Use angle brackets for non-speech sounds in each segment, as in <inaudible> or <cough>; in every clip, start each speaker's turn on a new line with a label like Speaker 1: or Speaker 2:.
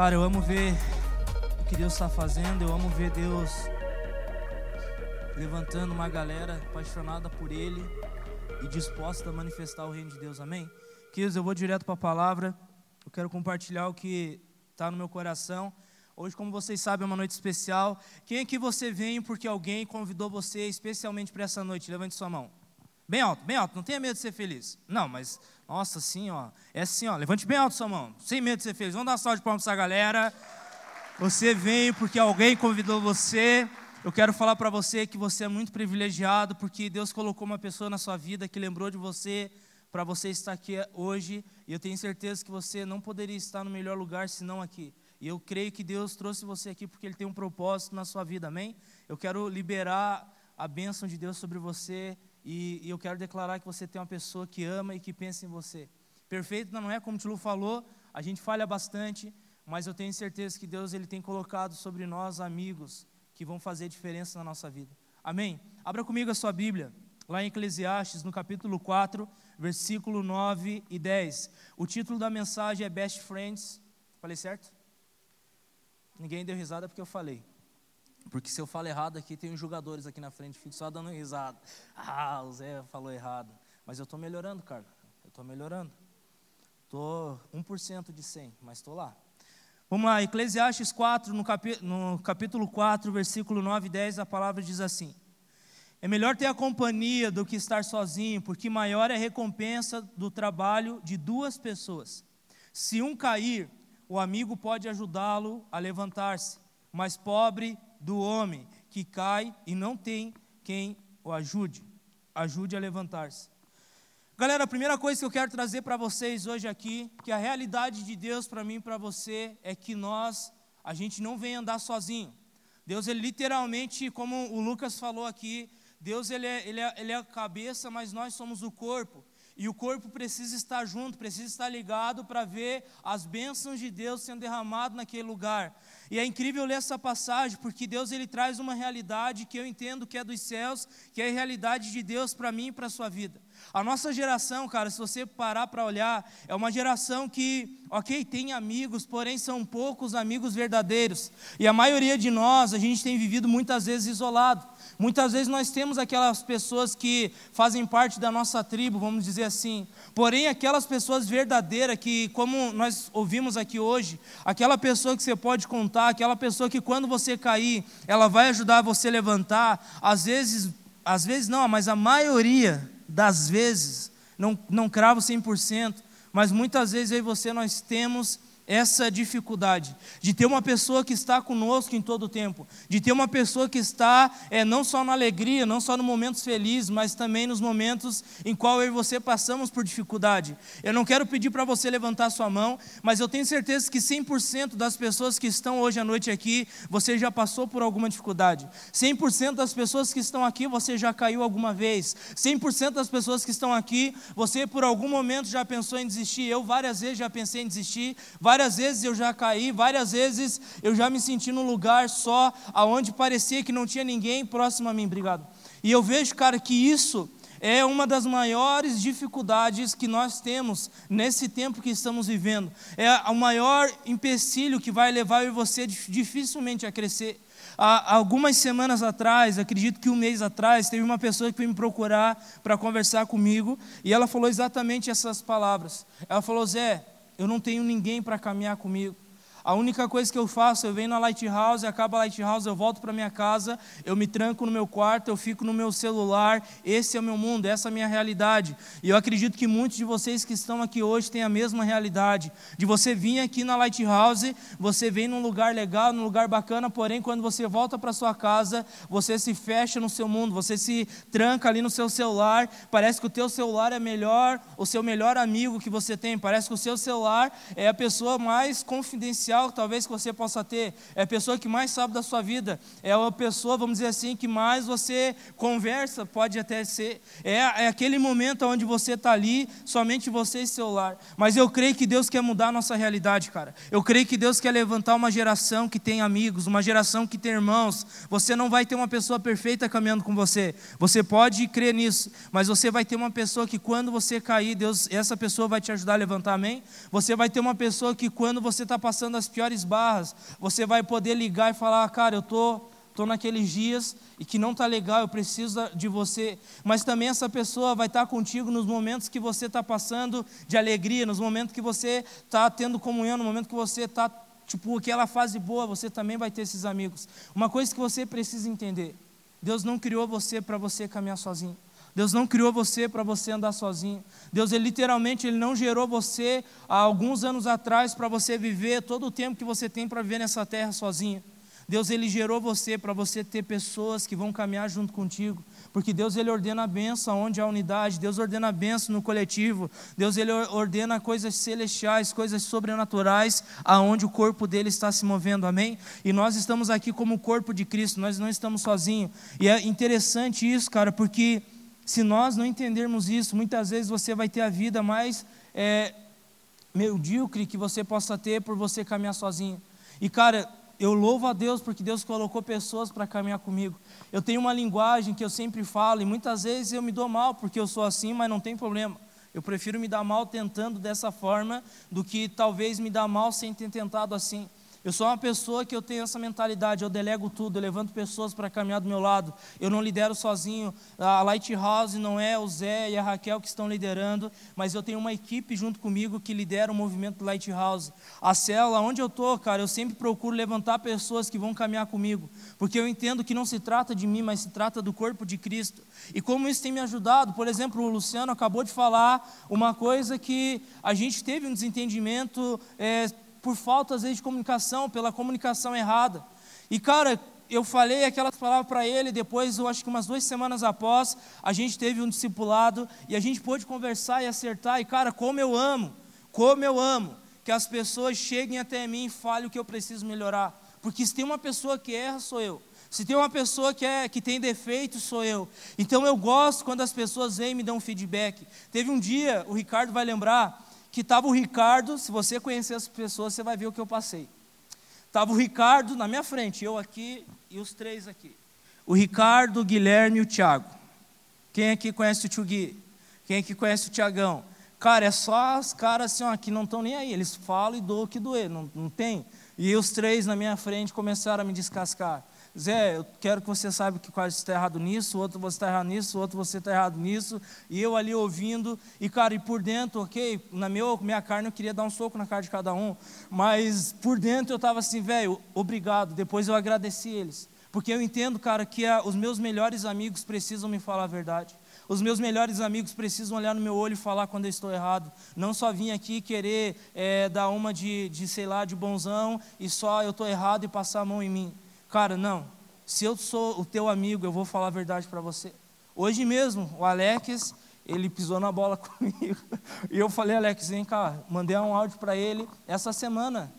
Speaker 1: Cara, eu amo ver o que Deus está fazendo, eu amo ver Deus levantando uma galera apaixonada por Ele e disposta a manifestar o reino de Deus, amém? Queridos, eu vou direto para a palavra, eu quero compartilhar o que está no meu coração. Hoje, como vocês sabem, é uma noite especial. Quem é que você vem porque alguém convidou você especialmente para essa noite? Levante sua mão. Bem alto, bem alto, não tenha medo de ser feliz. Não, mas, nossa, assim, ó. É assim, ó. Levante bem alto sua mão, sem medo de ser feliz. Vamos dar uma salva de palmas para essa galera. Você veio porque alguém convidou você. Eu quero falar para você que você é muito privilegiado porque Deus colocou uma pessoa na sua vida que lembrou de você para você estar aqui hoje. E eu tenho certeza que você não poderia estar no melhor lugar senão aqui. E eu creio que Deus trouxe você aqui porque Ele tem um propósito na sua vida, amém? Eu quero liberar a bênção de Deus sobre você e, e, eu quero declarar que você tem uma pessoa que ama e que pensa em você. Perfeito não é como o Tilu falou, a gente falha bastante, mas eu tenho certeza que Deus ele tem colocado sobre nós amigos que vão fazer diferença na nossa vida. Amém? Abra comigo a sua Bíblia, lá em Eclesiastes, no capítulo 4, versículo 9 e 10. O título da mensagem é Best Friends. Falei certo? Ninguém deu risada porque eu falei. Porque se eu falo errado aqui, tem os jogadores aqui na frente, fico só dando risada. Ah, o Zé falou errado. Mas eu estou melhorando, cara. Eu estou melhorando. Estou 1% de 100, mas estou lá. Vamos lá, Eclesiastes 4, no, capi, no capítulo 4, versículo 9 e 10, a palavra diz assim: É melhor ter a companhia do que estar sozinho, porque maior é a recompensa do trabalho de duas pessoas. Se um cair, o amigo pode ajudá-lo a levantar-se, mas pobre do homem que cai e não tem quem o ajude, ajude a levantar-se. Galera, a primeira coisa que eu quero trazer para vocês hoje aqui, que a realidade de Deus para mim e para você é que nós, a gente não vem andar sozinho. Deus, ele literalmente, como o Lucas falou aqui, Deus ele é, ele, é, ele é a cabeça, mas nós somos o corpo. E o corpo precisa estar junto, precisa estar ligado para ver as bênçãos de Deus sendo derramado naquele lugar. E é incrível ler essa passagem, porque Deus ele traz uma realidade que eu entendo que é dos céus, que é a realidade de Deus para mim e para a sua vida. A nossa geração, cara, se você parar para olhar, é uma geração que, ok, tem amigos, porém são poucos amigos verdadeiros. E a maioria de nós, a gente tem vivido muitas vezes isolado. Muitas vezes nós temos aquelas pessoas que fazem parte da nossa tribo, vamos dizer assim. Porém, aquelas pessoas verdadeiras que, como nós ouvimos aqui hoje, aquela pessoa que você pode contar, aquela pessoa que quando você cair, ela vai ajudar você a levantar. Às vezes, às vezes não, mas a maioria das vezes, não, não cravo 100%, mas muitas vezes eu e você nós temos essa dificuldade de ter uma pessoa que está conosco em todo o tempo, de ter uma pessoa que está é, não só na alegria, não só nos momentos felizes, mas também nos momentos em qual eu e você passamos por dificuldade. Eu não quero pedir para você levantar sua mão, mas eu tenho certeza que 100% das pessoas que estão hoje à noite aqui, você já passou por alguma dificuldade. 100% das pessoas que estão aqui, você já caiu alguma vez. 100% das pessoas que estão aqui, você por algum momento já pensou em desistir. Eu várias vezes já pensei em desistir. Várias Várias vezes eu já caí, várias vezes eu já me senti num lugar só, aonde parecia que não tinha ninguém próximo a mim. Obrigado. E eu vejo, cara, que isso é uma das maiores dificuldades que nós temos nesse tempo que estamos vivendo. É o maior empecilho que vai levar você dificilmente a crescer. Há algumas semanas atrás, acredito que um mês atrás, teve uma pessoa que veio me procurar para conversar comigo e ela falou exatamente essas palavras. Ela falou: Zé, eu não tenho ninguém para caminhar comigo. A única coisa que eu faço, eu venho na Lighthouse, acaba a Lighthouse, eu volto para minha casa, eu me tranco no meu quarto, eu fico no meu celular. Esse é o meu mundo, essa é a minha realidade. E eu acredito que muitos de vocês que estão aqui hoje têm a mesma realidade. De você vir aqui na Lighthouse, você vem num lugar legal, num lugar bacana, porém quando você volta para sua casa, você se fecha no seu mundo, você se tranca ali no seu celular. Parece que o teu celular é melhor, o seu melhor amigo que você tem. Parece que o seu celular é a pessoa mais confidencial talvez que você possa ter, é a pessoa que mais sabe da sua vida, é a pessoa, vamos dizer assim, que mais você conversa, pode até ser, é, é aquele momento onde você está ali, somente você e seu lar. Mas eu creio que Deus quer mudar a nossa realidade, cara. Eu creio que Deus quer levantar uma geração que tem amigos, uma geração que tem irmãos. Você não vai ter uma pessoa perfeita caminhando com você. Você pode crer nisso, mas você vai ter uma pessoa que quando você cair, Deus, essa pessoa vai te ajudar a levantar, amém? Você vai ter uma pessoa que quando você está passando nas piores barras, você vai poder ligar e falar: cara, eu tô estou naqueles dias e que não está legal, eu preciso de você. Mas também essa pessoa vai estar tá contigo nos momentos que você está passando de alegria, nos momentos que você está tendo comunhão, no momento que você está, tipo, aquela fase boa, você também vai ter esses amigos. Uma coisa que você precisa entender: Deus não criou você para você caminhar sozinho. Deus não criou você para você andar sozinho. Deus, ele, literalmente, Ele não gerou você há alguns anos atrás para você viver todo o tempo que você tem para viver nessa terra sozinho. Deus ele gerou você para você ter pessoas que vão caminhar junto contigo, porque Deus ele ordena a benção onde há unidade, Deus ordena a benção no coletivo, Deus ele ordena coisas celestiais, coisas sobrenaturais, aonde o corpo dele está se movendo, amém? E nós estamos aqui como o corpo de Cristo, nós não estamos sozinhos. E é interessante isso, cara, porque se nós não entendermos isso, muitas vezes você vai ter a vida mais é, medíocre que você possa ter por você caminhar sozinho. E cara, eu louvo a Deus porque Deus colocou pessoas para caminhar comigo. Eu tenho uma linguagem que eu sempre falo e muitas vezes eu me dou mal porque eu sou assim, mas não tem problema. Eu prefiro me dar mal tentando dessa forma do que talvez me dar mal sem ter tentado assim. Eu sou uma pessoa que eu tenho essa mentalidade, eu delego tudo, eu levanto pessoas para caminhar do meu lado. Eu não lidero sozinho. A Lighthouse não é o Zé e a Raquel que estão liderando, mas eu tenho uma equipe junto comigo que lidera o movimento Lighthouse. A célula, onde eu estou, cara, eu sempre procuro levantar pessoas que vão caminhar comigo, porque eu entendo que não se trata de mim, mas se trata do corpo de Cristo. E como isso tem me ajudado, por exemplo, o Luciano acabou de falar uma coisa que a gente teve um desentendimento. É, por falta, às vezes, de comunicação, pela comunicação errada. E, cara, eu falei aquelas palavras para ele, depois, eu acho que umas duas semanas após, a gente teve um discipulado e a gente pôde conversar e acertar. E, cara, como eu amo, como eu amo que as pessoas cheguem até mim e falem o que eu preciso melhorar. Porque se tem uma pessoa que erra, sou eu. Se tem uma pessoa que, é, que tem defeito, sou eu. Então eu gosto quando as pessoas vêm e me dão feedback. Teve um dia, o Ricardo vai lembrar, que estava o Ricardo, se você conhecer as pessoas, você vai ver o que eu passei. Estava o Ricardo na minha frente, eu aqui e os três aqui. O Ricardo, o Guilherme e o Tiago. Quem aqui conhece o Tio Gui? Quem aqui conhece o Tiagão? Cara, é só os caras assim, ó, que não estão nem aí. Eles falam e doam o que doer, não, não tem? E os três na minha frente começaram a me descascar. Zé, eu quero que você saiba que quase está errado nisso, outro você está errado nisso, outro você está errado nisso, e eu ali ouvindo, e cara, e por dentro, ok, na meu, minha carne eu queria dar um soco na cara de cada um, mas por dentro eu estava assim, velho, obrigado, depois eu agradeci eles, porque eu entendo, cara, que a, os meus melhores amigos precisam me falar a verdade, os meus melhores amigos precisam olhar no meu olho e falar quando eu estou errado. Não só vim aqui querer é, dar uma de, de, sei lá, de bonzão e só eu estou errado e passar a mão em mim. Cara, não. Se eu sou o teu amigo, eu vou falar a verdade para você. Hoje mesmo, o Alex, ele pisou na bola <laughs> comigo. E eu falei, Alex, vem cá, mandei um áudio para ele essa semana.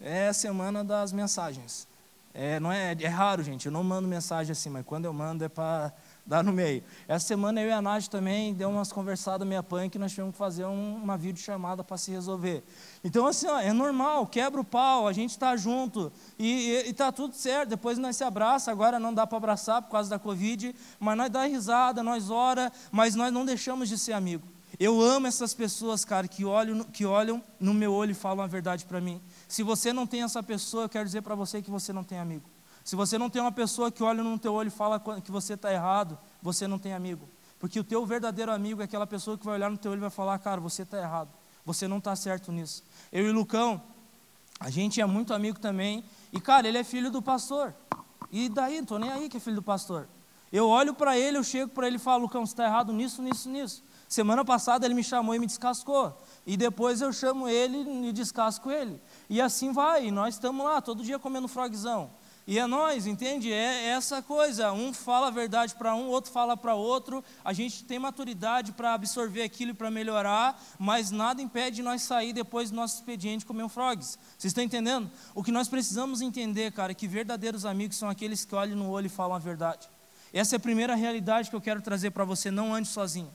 Speaker 1: É a semana das mensagens. É, não é, é raro, gente, eu não mando mensagem assim, mas quando eu mando é para dá no meio. Essa semana eu e a Nath também deu umas conversadas meia punk nós tivemos que fazer um, uma videochamada para se resolver. Então, assim, ó, é normal, quebra o pau, a gente está junto e está tudo certo. Depois nós se abraça, agora não dá para abraçar por causa da Covid, mas nós dá risada, nós ora, mas nós não deixamos de ser amigo. Eu amo essas pessoas, cara, que olham, que olham no meu olho e falam a verdade para mim. Se você não tem essa pessoa, eu quero dizer para você que você não tem amigo. Se você não tem uma pessoa que olha no teu olho e fala que você está errado, você não tem amigo. Porque o teu verdadeiro amigo é aquela pessoa que vai olhar no teu olho e vai falar, cara, você está errado. Você não está certo nisso. Eu e o Lucão, a gente é muito amigo também. E, cara, ele é filho do pastor. E daí, não estou nem aí que é filho do pastor. Eu olho para ele, eu chego para ele e falo, Lucão, você está errado nisso, nisso, nisso. Semana passada ele me chamou e me descascou. E depois eu chamo ele e descasco ele. E assim vai. E nós estamos lá, todo dia comendo frogzão. E é nós, entende? É essa coisa. Um fala a verdade para um, outro fala para outro. A gente tem maturidade para absorver aquilo e para melhorar, mas nada impede nós sair depois do nosso expediente comer um frogs. Vocês estão entendendo? O que nós precisamos entender, cara, é que verdadeiros amigos são aqueles que olham no olho e falam a verdade. Essa é a primeira realidade que eu quero trazer para você. Não ande sozinho.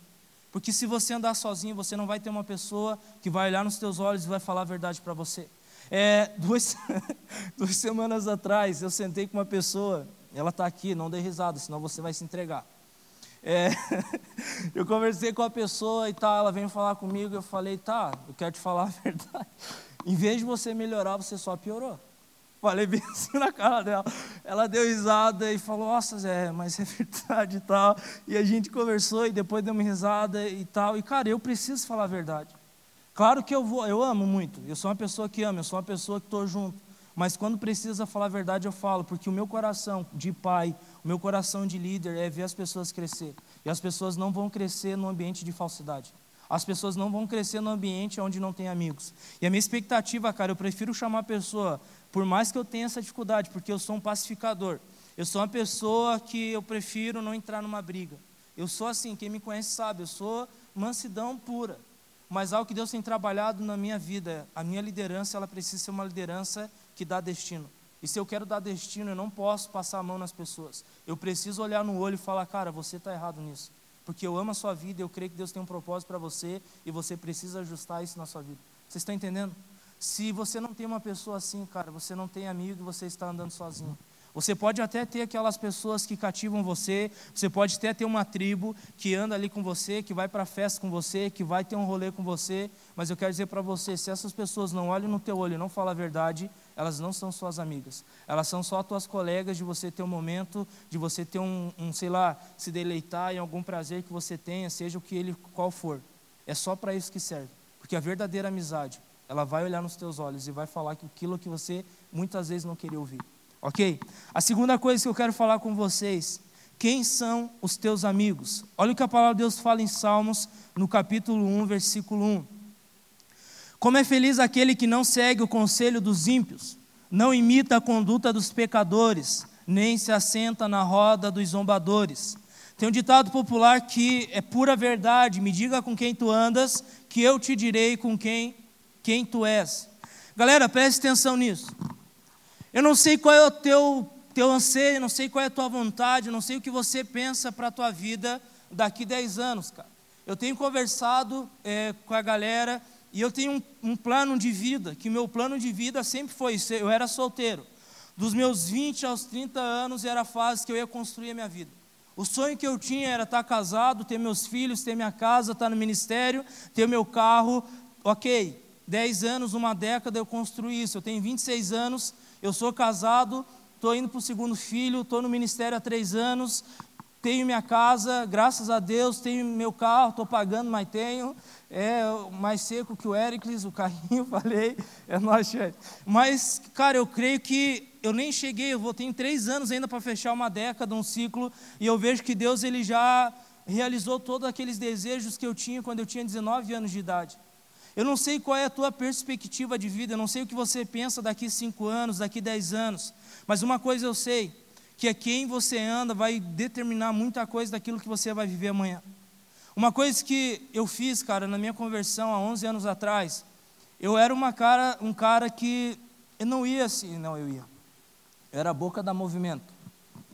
Speaker 1: Porque se você andar sozinho, você não vai ter uma pessoa que vai olhar nos teus olhos e vai falar a verdade para você. É, duas, <laughs> duas semanas atrás, eu sentei com uma pessoa, ela está aqui, não dê risada, senão você vai se entregar. É, <laughs> eu conversei com a pessoa e tal, ela veio falar comigo, eu falei, tá, eu quero te falar a <laughs> verdade. Em vez de você melhorar, você só piorou. Falei bem assim na cara dela. Ela deu risada e falou: Nossa, Zé, mas é verdade e tal. E a gente conversou e depois deu uma risada e tal. E, cara, eu preciso falar a verdade. Claro que eu vou, eu amo muito. Eu sou uma pessoa que ama, eu sou uma pessoa que estou junto. Mas quando precisa falar a verdade, eu falo, porque o meu coração de pai, o meu coração de líder é ver as pessoas crescer. E as pessoas não vão crescer no ambiente de falsidade. As pessoas não vão crescer no ambiente onde não tem amigos. E a minha expectativa, cara, eu prefiro chamar a pessoa por mais que eu tenha essa dificuldade, porque eu sou um pacificador. Eu sou uma pessoa que eu prefiro não entrar numa briga. Eu sou assim, quem me conhece sabe, eu sou mansidão pura. Mas algo que Deus tem trabalhado na minha vida, a minha liderança, ela precisa ser uma liderança que dá destino. E se eu quero dar destino, eu não posso passar a mão nas pessoas. Eu preciso olhar no olho e falar, cara, você está errado nisso. Porque eu amo a sua vida, eu creio que Deus tem um propósito para você e você precisa ajustar isso na sua vida. Você está entendendo? Se você não tem uma pessoa assim, cara, você não tem amigo e você está andando sozinho. Você pode até ter aquelas pessoas que cativam você, você pode até ter uma tribo que anda ali com você, que vai para a festa com você, que vai ter um rolê com você, mas eu quero dizer para você, se essas pessoas não olham no teu olho e não falam a verdade, elas não são suas amigas. Elas são só tuas colegas de você ter um momento, de você ter um, um sei lá, se deleitar em algum prazer que você tenha, seja o que ele qual for. É só para isso que serve. Porque a verdadeira amizade ela vai olhar nos teus olhos e vai falar aquilo que você muitas vezes não queria ouvir. Ok? A segunda coisa que eu quero falar com vocês: quem são os teus amigos? Olha o que a palavra de Deus fala em Salmos, no capítulo 1, versículo 1. Como é feliz aquele que não segue o conselho dos ímpios, não imita a conduta dos pecadores, nem se assenta na roda dos zombadores. Tem um ditado popular que é pura verdade: me diga com quem tu andas, que eu te direi com quem quem tu és. Galera, preste atenção nisso. Eu não sei qual é o teu, teu anseio, não sei qual é a tua vontade, não sei o que você pensa para a tua vida daqui 10 anos, cara. Eu tenho conversado é, com a galera e eu tenho um, um, plano de vida, que meu plano de vida sempre foi isso. Eu era solteiro. Dos meus 20 aos 30 anos era a fase que eu ia construir a minha vida. O sonho que eu tinha era estar casado, ter meus filhos, ter minha casa, estar no ministério, ter meu carro. Ok, 10 anos, uma década eu construí isso. Eu tenho 26 anos, eu sou casado, estou indo para o segundo filho, estou no ministério há três anos, tenho minha casa, graças a Deus, tenho meu carro, estou pagando, mas tenho. É mais seco que o Ericles, o carrinho, <laughs> falei, é nós, chefe. Mas, cara, eu creio que eu nem cheguei, eu vou ter três anos ainda para fechar uma década, um ciclo, e eu vejo que Deus ele já realizou todos aqueles desejos que eu tinha quando eu tinha 19 anos de idade. Eu não sei qual é a tua perspectiva de vida, eu não sei o que você pensa daqui cinco anos, daqui dez anos, mas uma coisa eu sei, que é quem você anda vai determinar muita coisa daquilo que você vai viver amanhã. Uma coisa que eu fiz, cara, na minha conversão há 11 anos atrás, eu era uma cara, um cara que eu não ia assim, não, eu ia. Eu era a boca da movimento.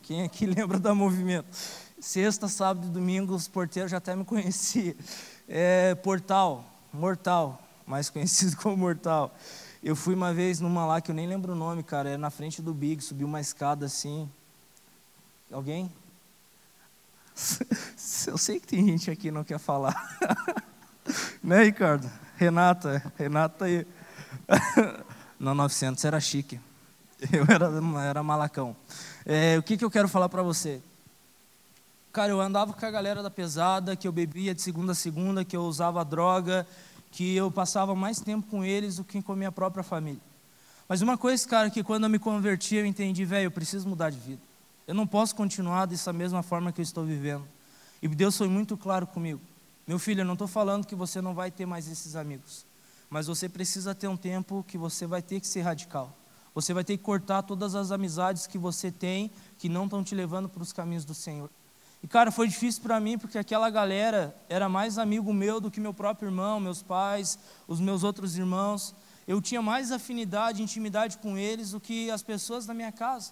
Speaker 1: Quem aqui <laughs> lembra da movimento? Sexta, sábado e domingo, os porteiros já até me conheciam. É, portal, Mortal, mais <laughs> conhecido como Mortal. Eu fui uma vez numa lá que eu nem lembro o nome, cara, era na frente do Big, subi uma escada assim. Alguém? <laughs> Eu sei que tem gente aqui que não quer falar. <laughs> né, Ricardo? Renata, Renata aí. No 900 era chique. Eu era, era malacão. É, o que, que eu quero falar para você? Cara, eu andava com a galera da pesada, que eu bebia de segunda a segunda, que eu usava droga, que eu passava mais tempo com eles do que com a minha própria família. Mas uma coisa, cara, que quando eu me converti, eu entendi, velho, eu preciso mudar de vida. Eu não posso continuar dessa mesma forma que eu estou vivendo. E Deus foi muito claro comigo. Meu filho, eu não estou falando que você não vai ter mais esses amigos. Mas você precisa ter um tempo que você vai ter que ser radical. Você vai ter que cortar todas as amizades que você tem que não estão te levando para os caminhos do Senhor. E, cara, foi difícil para mim porque aquela galera era mais amigo meu do que meu próprio irmão, meus pais, os meus outros irmãos. Eu tinha mais afinidade, intimidade com eles do que as pessoas da minha casa.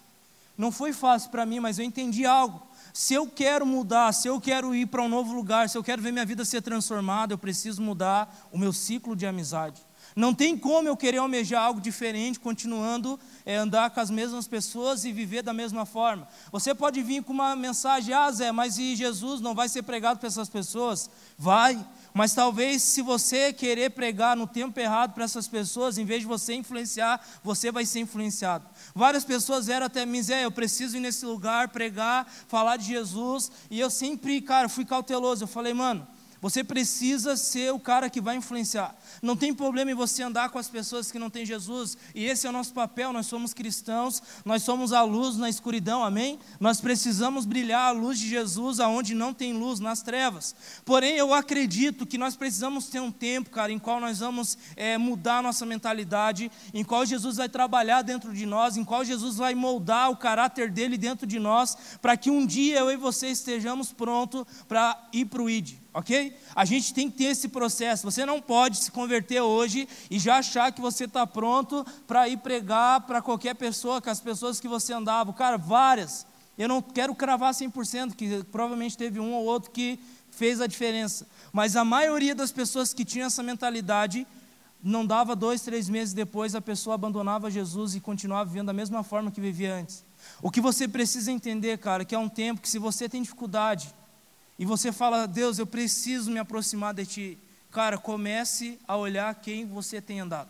Speaker 1: Não foi fácil para mim, mas eu entendi algo. Se eu quero mudar, se eu quero ir para um novo lugar, se eu quero ver minha vida ser transformada, eu preciso mudar o meu ciclo de amizade. Não tem como eu querer almejar algo diferente, continuando é, andar com as mesmas pessoas e viver da mesma forma. Você pode vir com uma mensagem, ah, Zé, mas e Jesus não vai ser pregado para essas pessoas? Vai, Mas talvez se você querer pregar no tempo errado para essas pessoas, em vez de você influenciar, você vai ser influenciado. Várias pessoas vieram até mim, Zé, eu preciso ir nesse lugar, pregar, falar de Jesus, e eu sempre, cara, fui cauteloso. Eu falei, mano, você precisa ser o cara que vai influenciar. Não tem problema em você andar com as pessoas que não têm Jesus, e esse é o nosso papel. Nós somos cristãos, nós somos a luz na escuridão, amém? Nós precisamos brilhar a luz de Jesus aonde não tem luz, nas trevas. Porém, eu acredito que nós precisamos ter um tempo, cara, em qual nós vamos é, mudar a nossa mentalidade, em qual Jesus vai trabalhar dentro de nós, em qual Jesus vai moldar o caráter dele dentro de nós, para que um dia eu e você estejamos prontos para ir para o ID ok? A gente tem que ter esse processo. Você não pode se converter hoje e já achar que você está pronto para ir pregar para qualquer pessoa, com as pessoas que você andava. Cara, várias. Eu não quero cravar 100%, que provavelmente teve um ou outro que fez a diferença. Mas a maioria das pessoas que tinham essa mentalidade, não dava dois, três meses depois, a pessoa abandonava Jesus e continuava vivendo da mesma forma que vivia antes. O que você precisa entender, cara, que é um tempo que se você tem dificuldade, e você fala, Deus, eu preciso me aproximar de Ti. Cara, comece a olhar quem você tem andado.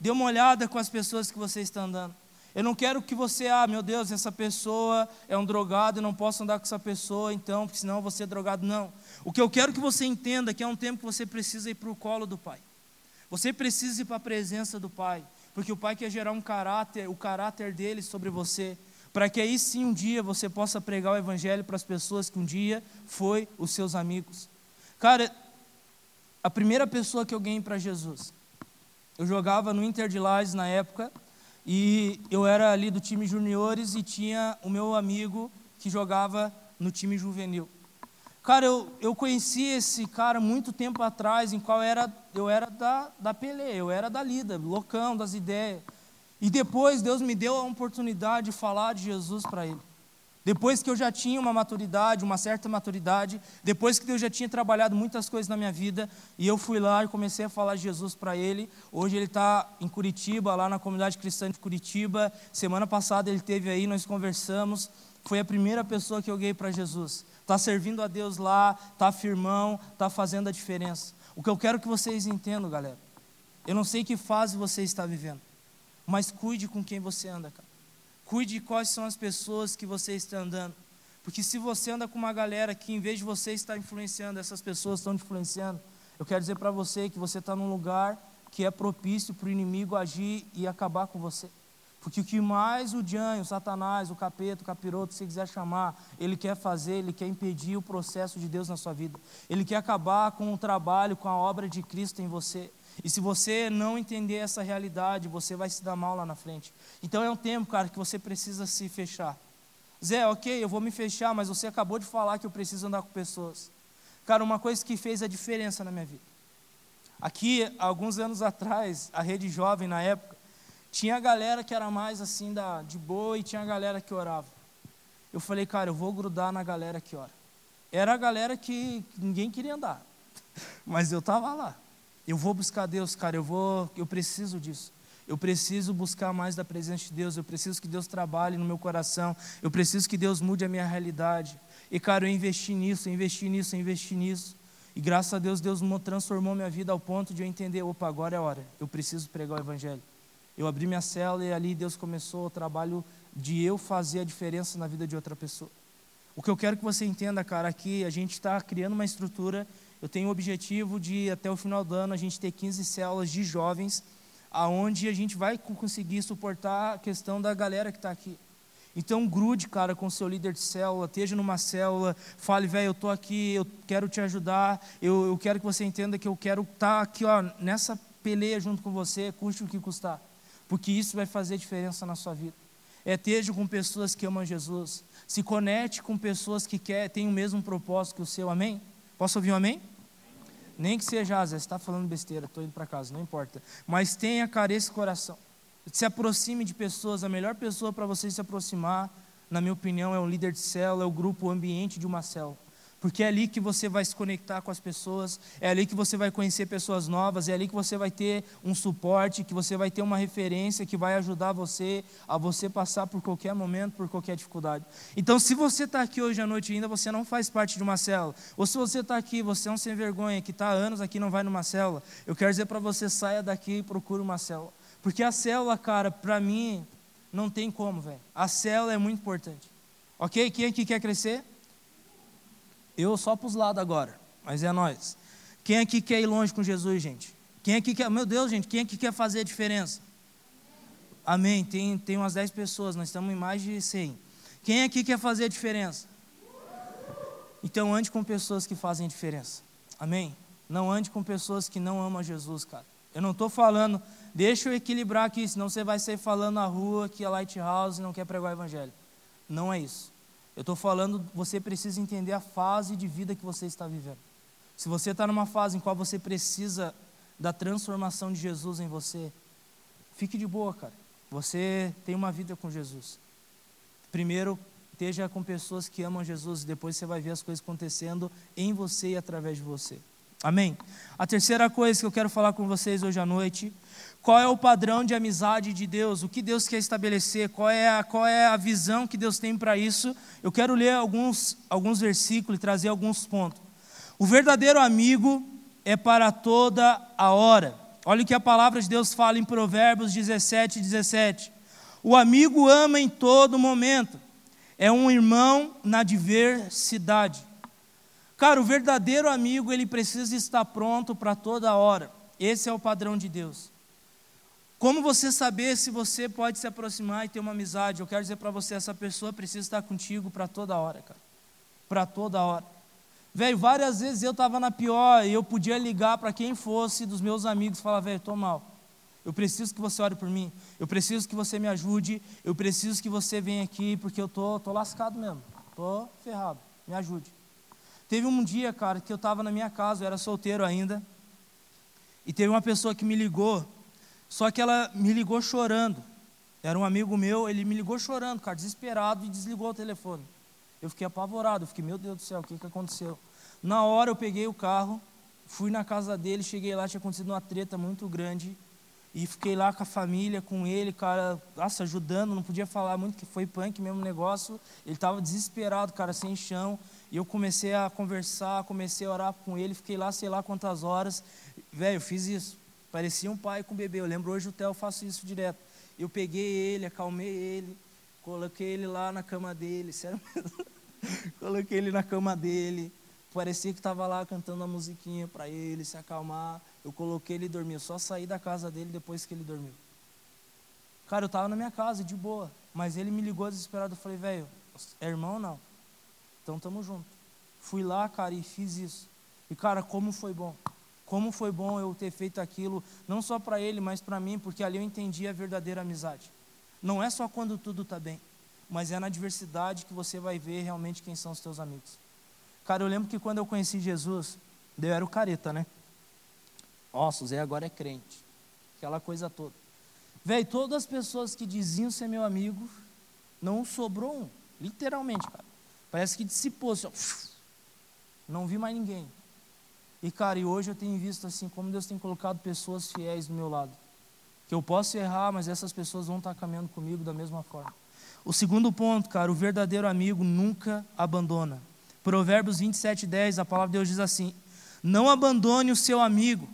Speaker 1: Dê uma olhada com as pessoas que você está andando. Eu não quero que você, ah, meu Deus, essa pessoa é um drogado, eu não posso andar com essa pessoa, então, porque senão vou ser drogado. Não. O que eu quero que você entenda é que é um tempo que você precisa ir para o colo do Pai. Você precisa ir para a presença do Pai, porque o Pai quer gerar um caráter, o caráter dele sobre você para que aí sim um dia você possa pregar o evangelho para as pessoas que um dia foi os seus amigos. Cara, a primeira pessoa que eu ganhei para Jesus, eu jogava no Inter de Lages na época, e eu era ali do time juniores e tinha o meu amigo que jogava no time juvenil. Cara, eu, eu conheci esse cara muito tempo atrás, em qual era, eu era da, da Pelé, eu era da lida, loucão das ideias. E depois Deus me deu a oportunidade de falar de Jesus para ele. Depois que eu já tinha uma maturidade, uma certa maturidade, depois que Deus já tinha trabalhado muitas coisas na minha vida, e eu fui lá e comecei a falar de Jesus para ele. Hoje ele está em Curitiba, lá na comunidade cristã de Curitiba. Semana passada ele teve aí, nós conversamos. Foi a primeira pessoa que eu ganhei para Jesus. Está servindo a Deus lá, está firmão, está fazendo a diferença. O que eu quero que vocês entendam, galera, eu não sei que fase você está vivendo. Mas cuide com quem você anda, cara. Cuide de quais são as pessoas que você está andando. Porque se você anda com uma galera que, em vez de você estar influenciando, essas pessoas estão influenciando, eu quero dizer para você que você está num lugar que é propício para o inimigo agir e acabar com você. Porque o que mais o Dianho, o Satanás, o capeta, o capiroto, se quiser chamar, ele quer fazer, ele quer impedir o processo de Deus na sua vida. Ele quer acabar com o trabalho, com a obra de Cristo em você. E se você não entender essa realidade, você vai se dar mal lá na frente. Então é um tempo, cara, que você precisa se fechar. Zé, ok, eu vou me fechar, mas você acabou de falar que eu preciso andar com pessoas. Cara, uma coisa que fez a diferença na minha vida. Aqui, alguns anos atrás, a rede jovem na época, tinha a galera que era mais assim da, de boa e tinha a galera que orava. Eu falei, cara, eu vou grudar na galera que ora. Era a galera que ninguém queria andar, <laughs> mas eu estava lá. Eu vou buscar Deus, cara, eu vou, eu preciso disso. Eu preciso buscar mais da presença de Deus, eu preciso que Deus trabalhe no meu coração, eu preciso que Deus mude a minha realidade. E, cara, eu investi nisso, eu investi nisso, eu investi nisso. E graças a Deus, Deus transformou minha vida ao ponto de eu entender: opa, agora é a hora, eu preciso pregar o Evangelho. Eu abri minha cela e ali Deus começou o trabalho de eu fazer a diferença na vida de outra pessoa. O que eu quero que você entenda, cara, aqui a gente está criando uma estrutura eu tenho o objetivo de, até o final do ano, a gente ter 15 células de jovens, aonde a gente vai conseguir suportar a questão da galera que está aqui. Então, grude, cara, com seu líder de célula, esteja numa célula, fale, velho, eu estou aqui, eu quero te ajudar, eu, eu quero que você entenda que eu quero estar tá aqui, ó, nessa peleia junto com você, custe o que custar, porque isso vai fazer diferença na sua vida. É, esteja com pessoas que amam Jesus, se conecte com pessoas que quer, têm o mesmo propósito que o seu, amém? Posso ouvir um amém? Nem que seja, Zé, você está falando besteira, estou indo para casa, não importa. Mas tenha, cara, esse coração. Se aproxime de pessoas, a melhor pessoa para você se aproximar, na minha opinião, é um líder de célula, é o grupo, o ambiente de uma célula. Porque é ali que você vai se conectar com as pessoas, é ali que você vai conhecer pessoas novas, é ali que você vai ter um suporte, que você vai ter uma referência que vai ajudar você a você passar por qualquer momento, por qualquer dificuldade. Então, se você está aqui hoje à noite ainda, você não faz parte de uma célula, ou se você está aqui, você é um sem vergonha, que está há anos aqui não vai numa célula, eu quero dizer para você, saia daqui e procure uma célula. Porque a célula, cara, para mim, não tem como, velho. A célula é muito importante. Ok? Quem aqui quer crescer? Eu só para os lados agora, mas é nós. Quem aqui quer ir longe com Jesus, gente? Quem aqui quer, meu Deus, gente, quem aqui quer fazer a diferença? Amém. Tem, tem umas 10 pessoas, nós estamos em mais de 100. Quem aqui quer fazer a diferença? Então ande com pessoas que fazem a diferença. Amém? Não ande com pessoas que não amam Jesus, cara. Eu não estou falando, deixa eu equilibrar aqui, senão você vai sair falando na rua que é Lighthouse e não quer pregar o Evangelho. Não é isso. Eu estou falando, você precisa entender a fase de vida que você está vivendo. Se você está numa fase em qual você precisa da transformação de Jesus em você, fique de boa, cara. Você tem uma vida com Jesus. Primeiro, esteja com pessoas que amam Jesus, e depois você vai ver as coisas acontecendo em você e através de você. Amém? A terceira coisa que eu quero falar com vocês hoje à noite qual é o padrão de amizade de Deus? O que Deus quer estabelecer? Qual é a, qual é a visão que Deus tem para isso? Eu quero ler alguns, alguns versículos e trazer alguns pontos. O verdadeiro amigo é para toda a hora. Olha o que a palavra de Deus fala em Provérbios 17, 17. O amigo ama em todo momento, é um irmão na diversidade. Cara, o verdadeiro amigo, ele precisa estar pronto para toda hora. Esse é o padrão de Deus. Como você saber se você pode se aproximar e ter uma amizade? Eu quero dizer para você, essa pessoa precisa estar contigo para toda hora, cara. Para toda hora. Velho, várias vezes eu estava na pior e eu podia ligar para quem fosse dos meus amigos e falar, velho, estou mal. Eu preciso que você ore por mim. Eu preciso que você me ajude. Eu preciso que você venha aqui porque eu tô, tô lascado mesmo. Tô ferrado. Me ajude. Teve um dia, cara, que eu estava na minha casa, eu era solteiro ainda. E teve uma pessoa que me ligou só que ela me ligou chorando. Era um amigo meu, ele me ligou chorando, cara, desesperado e desligou o telefone. Eu fiquei apavorado, eu fiquei, meu Deus do céu, o que, que aconteceu? Na hora eu peguei o carro, fui na casa dele, cheguei lá, tinha acontecido uma treta muito grande. E fiquei lá com a família, com ele, cara, nossa, ajudando, não podia falar muito, que foi punk mesmo negócio. Ele estava desesperado, cara, sem chão. E eu comecei a conversar, comecei a orar com ele, fiquei lá sei lá quantas horas. Velho, eu fiz isso. Parecia um pai com um bebê. Eu lembro hoje o Theo, eu faço isso direto. Eu peguei ele, acalmei ele, coloquei ele lá na cama dele, sério <laughs> coloquei ele na cama dele. Parecia que estava lá cantando a musiquinha para ele se acalmar. Eu coloquei ele dormir. Eu só saí da casa dele depois que ele dormiu. Cara, eu estava na minha casa, de boa. Mas ele me ligou desesperado. Eu falei, velho, é irmão ou não? Então tamo junto. Fui lá, cara, e fiz isso. E, cara, como foi bom. Como foi bom eu ter feito aquilo, não só para ele, mas para mim, porque ali eu entendi a verdadeira amizade. Não é só quando tudo está bem, mas é na adversidade que você vai ver realmente quem são os teus amigos. Cara, eu lembro que quando eu conheci Jesus, eu era o careta, né? Nossa, o Zé agora é crente. Aquela coisa toda. Velho, todas as pessoas que diziam ser meu amigo, não sobrou um. Literalmente, cara. Parece que dissipou. Assim, não vi mais ninguém. E, cara, e hoje eu tenho visto assim como Deus tem colocado pessoas fiéis do meu lado. Que eu posso errar, mas essas pessoas vão estar caminhando comigo da mesma forma. O segundo ponto, cara, o verdadeiro amigo nunca abandona. Provérbios 27, 10, a palavra de Deus diz assim: Não abandone o seu amigo,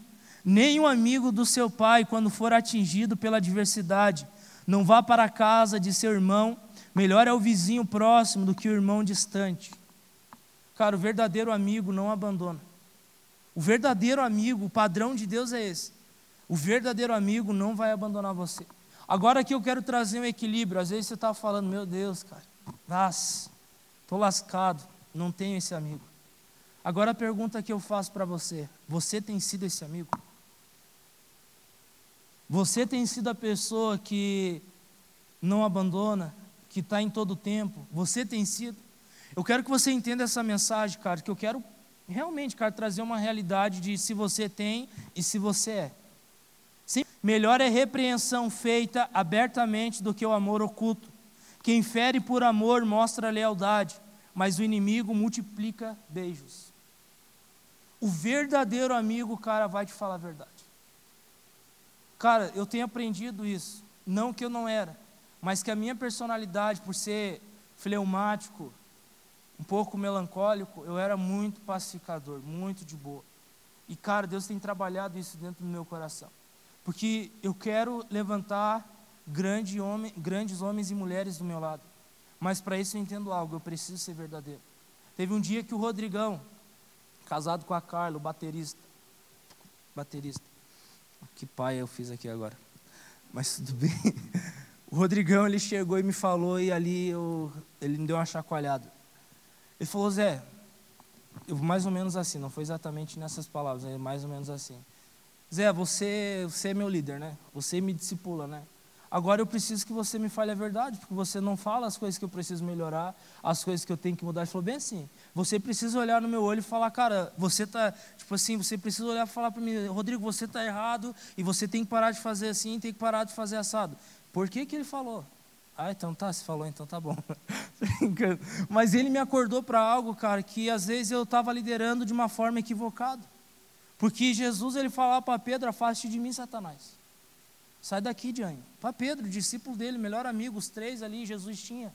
Speaker 1: nem o amigo do seu pai quando for atingido pela adversidade. Não vá para a casa de seu irmão, melhor é o vizinho próximo do que o irmão distante. Cara, o verdadeiro amigo não abandona. O verdadeiro amigo, o padrão de Deus é esse. O verdadeiro amigo não vai abandonar você. Agora aqui eu quero trazer um equilíbrio. Às vezes você está falando, meu Deus, cara, nossa, estou lascado, não tenho esse amigo. Agora a pergunta que eu faço para você: você tem sido esse amigo? Você tem sido a pessoa que não abandona, que está em todo o tempo? Você tem sido? Eu quero que você entenda essa mensagem, cara, que eu quero realmente, cara, trazer uma realidade de se você tem e se você é. Sim, melhor é repreensão feita abertamente do que o amor oculto. Quem fere por amor mostra lealdade, mas o inimigo multiplica beijos. O verdadeiro amigo, cara, vai te falar a verdade. Cara, eu tenho aprendido isso. Não que eu não era, mas que a minha personalidade, por ser fleumático, um pouco melancólico, eu era muito pacificador, muito de boa. E, cara, Deus tem trabalhado isso dentro do meu coração. Porque eu quero levantar grande homem, grandes homens e mulheres do meu lado. Mas para isso eu entendo algo, eu preciso ser verdadeiro. Teve um dia que o Rodrigão, casado com a Carla, o baterista, baterista, que pai eu fiz aqui agora, mas tudo bem. <laughs> O Rodrigão, ele chegou e me falou, e ali eu, ele me deu uma chacoalhada. Ele falou, Zé, mais ou menos assim, não foi exatamente nessas palavras, é mais ou menos assim. Zé, você, você é meu líder, né? Você me discipula, né? Agora eu preciso que você me fale a verdade, porque você não fala as coisas que eu preciso melhorar, as coisas que eu tenho que mudar. Ele falou bem assim: você precisa olhar no meu olho e falar, cara, você tá, tipo assim, você precisa olhar e falar para mim, Rodrigo, você está errado e você tem que parar de fazer assim, tem que parar de fazer assado. Por que, que ele falou? Ah, então tá, se falou, então tá bom. <laughs> Mas ele me acordou para algo, cara, que às vezes eu estava liderando de uma forma equivocada. Porque Jesus ele falava para Pedro: afaste de mim, Satanás. Sai daqui, Diane. Para Pedro, discípulo dele, melhor amigo, os três ali, Jesus tinha.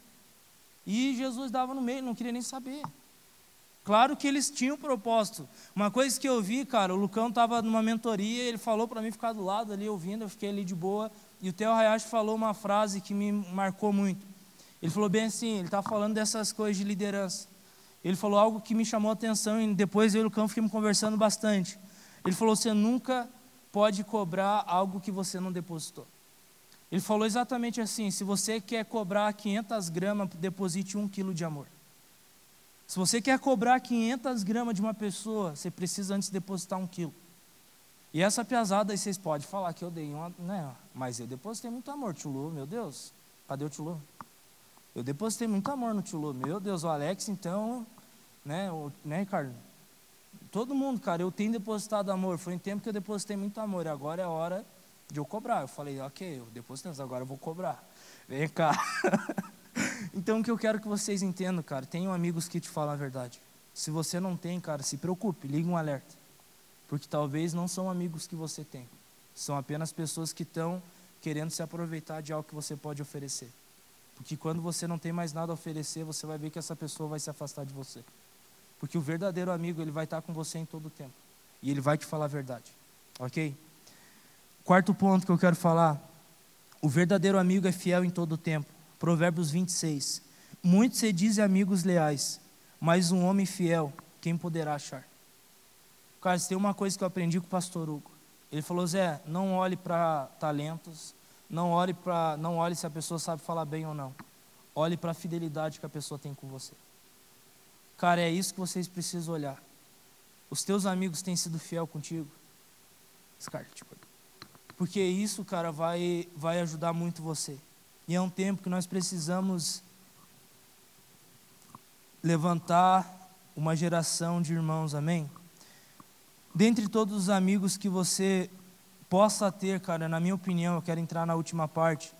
Speaker 1: E Jesus dava no meio, não queria nem saber. Claro que eles tinham um propósito. Uma coisa que eu vi, cara, o Lucão estava numa mentoria, ele falou para mim ficar do lado ali ouvindo, eu fiquei ali de boa. E o Theo Hayashi falou uma frase que me marcou muito. Ele falou bem assim, ele está falando dessas coisas de liderança. Ele falou algo que me chamou a atenção e depois eu e o Lucão ficamos conversando bastante. Ele falou, você nunca pode cobrar algo que você não depositou. Ele falou exatamente assim: se você quer cobrar 500 gramas, deposite um quilo de amor. Se você quer cobrar 500 gramas de uma pessoa, você precisa antes depositar um quilo. E essa piazada aí vocês podem falar que eu dei uma. Né, mas eu depositei muito amor, Tchulu, meu Deus. Cadê o Tchulu? Eu depositei muito amor no Tchulu. Meu Deus, o Alex, então. Né, o, né Ricardo? Todo mundo, cara, eu tenho depositado amor. Foi um tempo que eu depositei muito amor. E agora é hora de eu cobrar. Eu falei, ok, eu depositei, mas agora eu vou cobrar. Vem cá. <laughs> então o que eu quero que vocês entendam, cara, tenham amigos que te falam a verdade. Se você não tem, cara, se preocupe, ligue um alerta. Porque talvez não são amigos que você tem. São apenas pessoas que estão querendo se aproveitar de algo que você pode oferecer. Porque quando você não tem mais nada a oferecer, você vai ver que essa pessoa vai se afastar de você. Porque o verdadeiro amigo, ele vai estar com você em todo o tempo. E ele vai te falar a verdade. Ok? Quarto ponto que eu quero falar. O verdadeiro amigo é fiel em todo o tempo. Provérbios 26. Muitos se dizem amigos leais, mas um homem fiel, quem poderá achar? Cara, tem uma coisa que eu aprendi com o pastor Hugo. Ele falou, Zé, não olhe para talentos, não olhe para, não olhe se a pessoa sabe falar bem ou não. Olhe para a fidelidade que a pessoa tem com você. Cara, é isso que vocês precisam olhar. Os teus amigos têm sido fiel contigo? Scarlett, tipo, porque isso, cara, vai, vai ajudar muito você. E é um tempo que nós precisamos levantar uma geração de irmãos, amém? Dentre todos os amigos que você possa ter, cara, na minha opinião, eu quero entrar na última parte.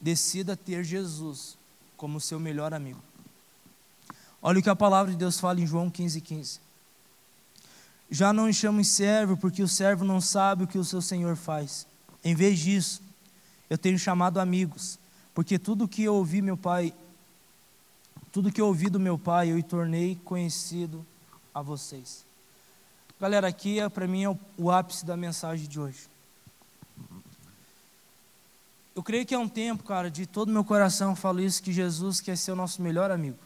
Speaker 1: Decida ter Jesus como seu melhor amigo. Olha o que a palavra de Deus fala em João 15, 15. Já não chamem servo, porque o servo não sabe o que o seu senhor faz. Em vez disso, eu tenho chamado amigos, porque tudo que eu ouvi meu pai, tudo que eu ouvi do meu pai, eu tornei conhecido a vocês. Galera, aqui é, para mim é o, o ápice da mensagem de hoje. Eu creio que é um tempo, cara, de todo meu coração eu falo isso, que Jesus quer ser o nosso melhor amigo.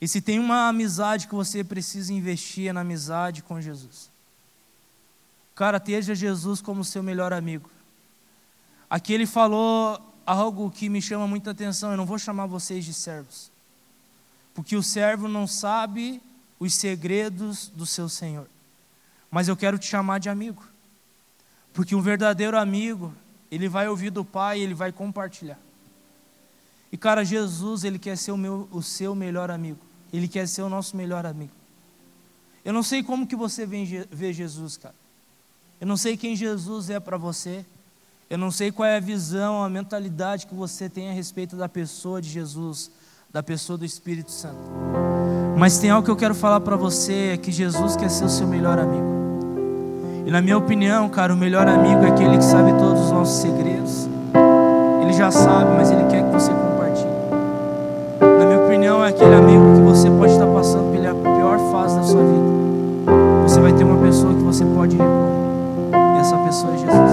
Speaker 1: E se tem uma amizade que você precisa investir é na amizade com Jesus. Cara, esteja Jesus como seu melhor amigo. Aqui ele falou algo que me chama muita atenção. Eu não vou chamar vocês de servos, porque o servo não sabe os segredos do seu Senhor. Mas eu quero te chamar de amigo, porque um verdadeiro amigo, ele vai ouvir do Pai, ele vai compartilhar. E cara, Jesus, ele quer ser o, meu, o seu melhor amigo. Ele quer ser o nosso melhor amigo. Eu não sei como que você vê Jesus, cara. Eu não sei quem Jesus é para você. Eu não sei qual é a visão, a mentalidade que você tem a respeito da pessoa de Jesus, da pessoa do Espírito Santo. Mas tem algo que eu quero falar para você: é que Jesus quer ser o seu melhor amigo. E na minha opinião, cara, o melhor amigo é aquele que sabe todos os nossos segredos. Ele já sabe, mas ele quer que você compartilhe. Na minha opinião, é aquele amigo que você pode estar passando pela pior fase da sua vida. Você vai ter uma pessoa que você pode recorrer. E essa pessoa é Jesus.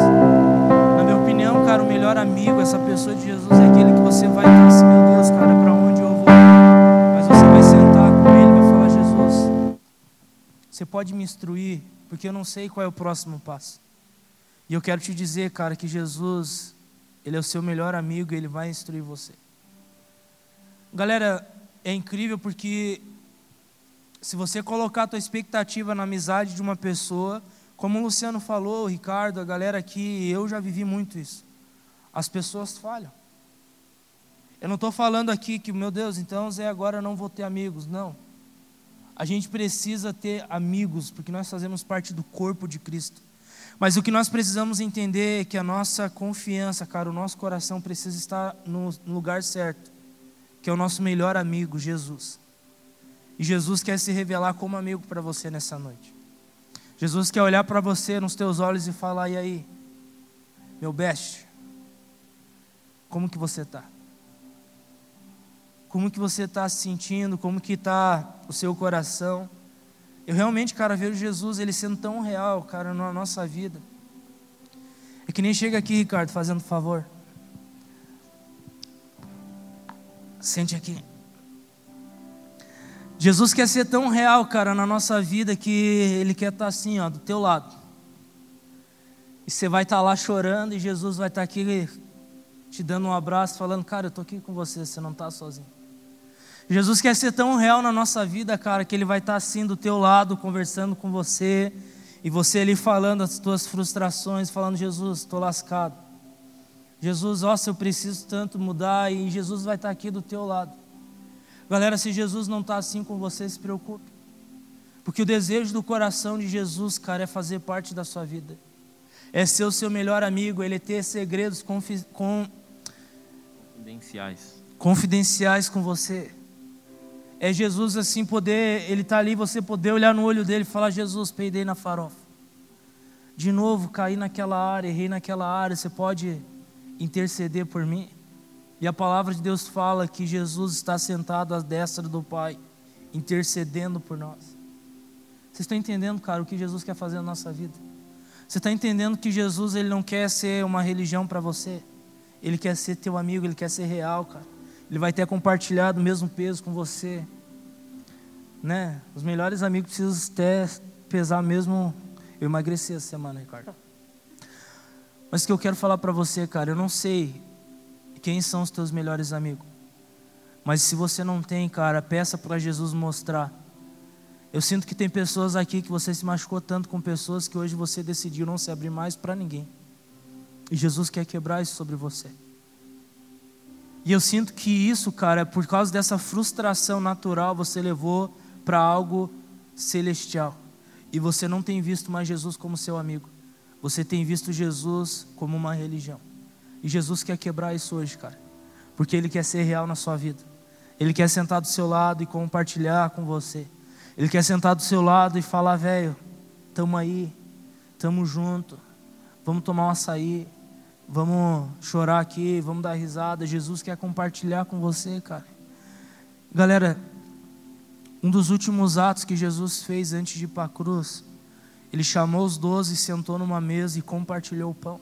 Speaker 1: Na minha opinião, cara, o melhor amigo, essa pessoa de Jesus é aquele que você vai estar assim, você pode me instruir porque eu não sei qual é o próximo passo. E eu quero te dizer, cara, que Jesus, Ele é o seu melhor amigo e Ele vai instruir você. Galera, é incrível porque se você colocar a tua expectativa na amizade de uma pessoa, como o Luciano falou, o Ricardo, a galera aqui, eu já vivi muito isso. As pessoas falham. Eu não estou falando aqui que, meu Deus, então Zé, agora eu não vou ter amigos. Não. A gente precisa ter amigos, porque nós fazemos parte do corpo de Cristo. Mas o que nós precisamos entender é que a nossa confiança, cara, o nosso coração precisa estar no lugar certo, que é o nosso melhor amigo, Jesus. E Jesus quer se revelar como amigo para você nessa noite. Jesus quer olhar para você nos teus olhos e falar: "E aí, meu best? Como que você está?" Como que você está se sentindo, como que está o seu coração. Eu realmente, cara, vejo Jesus, ele sendo tão real, cara, na nossa vida. É que nem chega aqui, Ricardo, fazendo favor. Sente aqui. Jesus quer ser tão real, cara, na nossa vida que Ele quer estar tá assim, ó, do teu lado. E você vai estar tá lá chorando e Jesus vai estar tá aqui te dando um abraço, falando, cara, eu estou aqui com você, você não está sozinho. Jesus quer ser tão real na nossa vida, cara, que Ele vai estar assim do teu lado, conversando com você, e você ali falando as tuas frustrações, falando, Jesus, estou lascado. Jesus, ó, se eu preciso tanto mudar, e Jesus vai estar aqui do teu lado. Galera, se Jesus não está assim com você, se preocupe. Porque o desejo do coração de Jesus, cara, é fazer parte da sua vida. É ser o seu melhor amigo, ele é ter segredos confi com... confidenciais. confidenciais com você é Jesus assim poder, ele está ali, você poder olhar no olho dele e falar: Jesus, peidei na farofa. De novo, caí naquela área, errei naquela área, você pode interceder por mim? E a palavra de Deus fala que Jesus está sentado à destra do Pai, intercedendo por nós. Vocês estão entendendo, cara, o que Jesus quer fazer na nossa vida? Você está entendendo que Jesus ele não quer ser uma religião para você? Ele quer ser teu amigo, ele quer ser real, cara. Ele vai ter compartilhado o mesmo peso com você. Né? Os melhores amigos precisam até pesar mesmo. Eu emagreci essa semana, Ricardo. Mas o que eu quero falar para você, cara, eu não sei quem são os teus melhores amigos. Mas se você não tem, cara, peça para Jesus mostrar. Eu sinto que tem pessoas aqui que você se machucou tanto com pessoas que hoje você decidiu não se abrir mais para ninguém. E Jesus quer quebrar isso sobre você. E eu sinto que isso, cara, por causa dessa frustração natural, você levou para algo celestial. E você não tem visto mais Jesus como seu amigo. Você tem visto Jesus como uma religião. E Jesus quer quebrar isso hoje, cara. Porque Ele quer ser real na sua vida. Ele quer sentar do seu lado e compartilhar com você. Ele quer sentar do seu lado e falar, velho, tamo aí, tamo junto, vamos tomar um açaí, Vamos chorar aqui, vamos dar risada. Jesus quer compartilhar com você, cara. Galera, um dos últimos atos que Jesus fez antes de ir para a cruz, ele chamou os doze, sentou numa mesa e compartilhou o pão.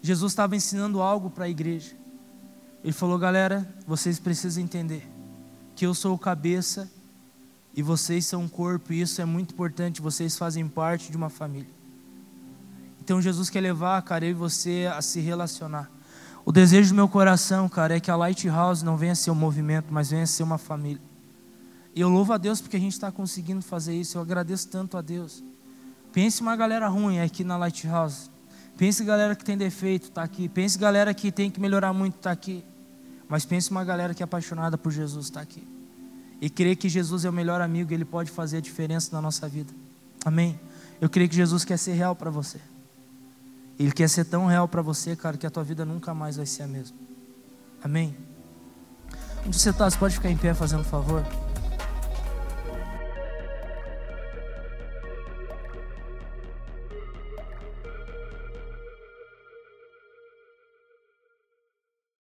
Speaker 1: Jesus estava ensinando algo para a igreja. Ele falou: galera, vocês precisam entender que eu sou o cabeça e vocês são o corpo, e isso é muito importante. Vocês fazem parte de uma família. Então Jesus quer levar, cara, eu e você a se relacionar. O desejo do meu coração, cara, é que a Lighthouse não venha ser um movimento, mas venha ser uma família. E eu louvo a Deus porque a gente está conseguindo fazer isso. Eu agradeço tanto a Deus. Pense uma galera ruim aqui na Lighthouse. Pense galera que tem defeito, está aqui. Pense galera que tem que melhorar muito, está aqui. Mas pense uma galera que é apaixonada por Jesus, está aqui. E crê que Jesus é o melhor amigo, ele pode fazer a diferença na nossa vida. Amém? Eu creio que Jesus quer ser real para você. Ele quer ser tão real para você, cara, que a tua vida nunca mais vai ser a mesma. Amém? Onde você está, você pode ficar em pé fazendo favor?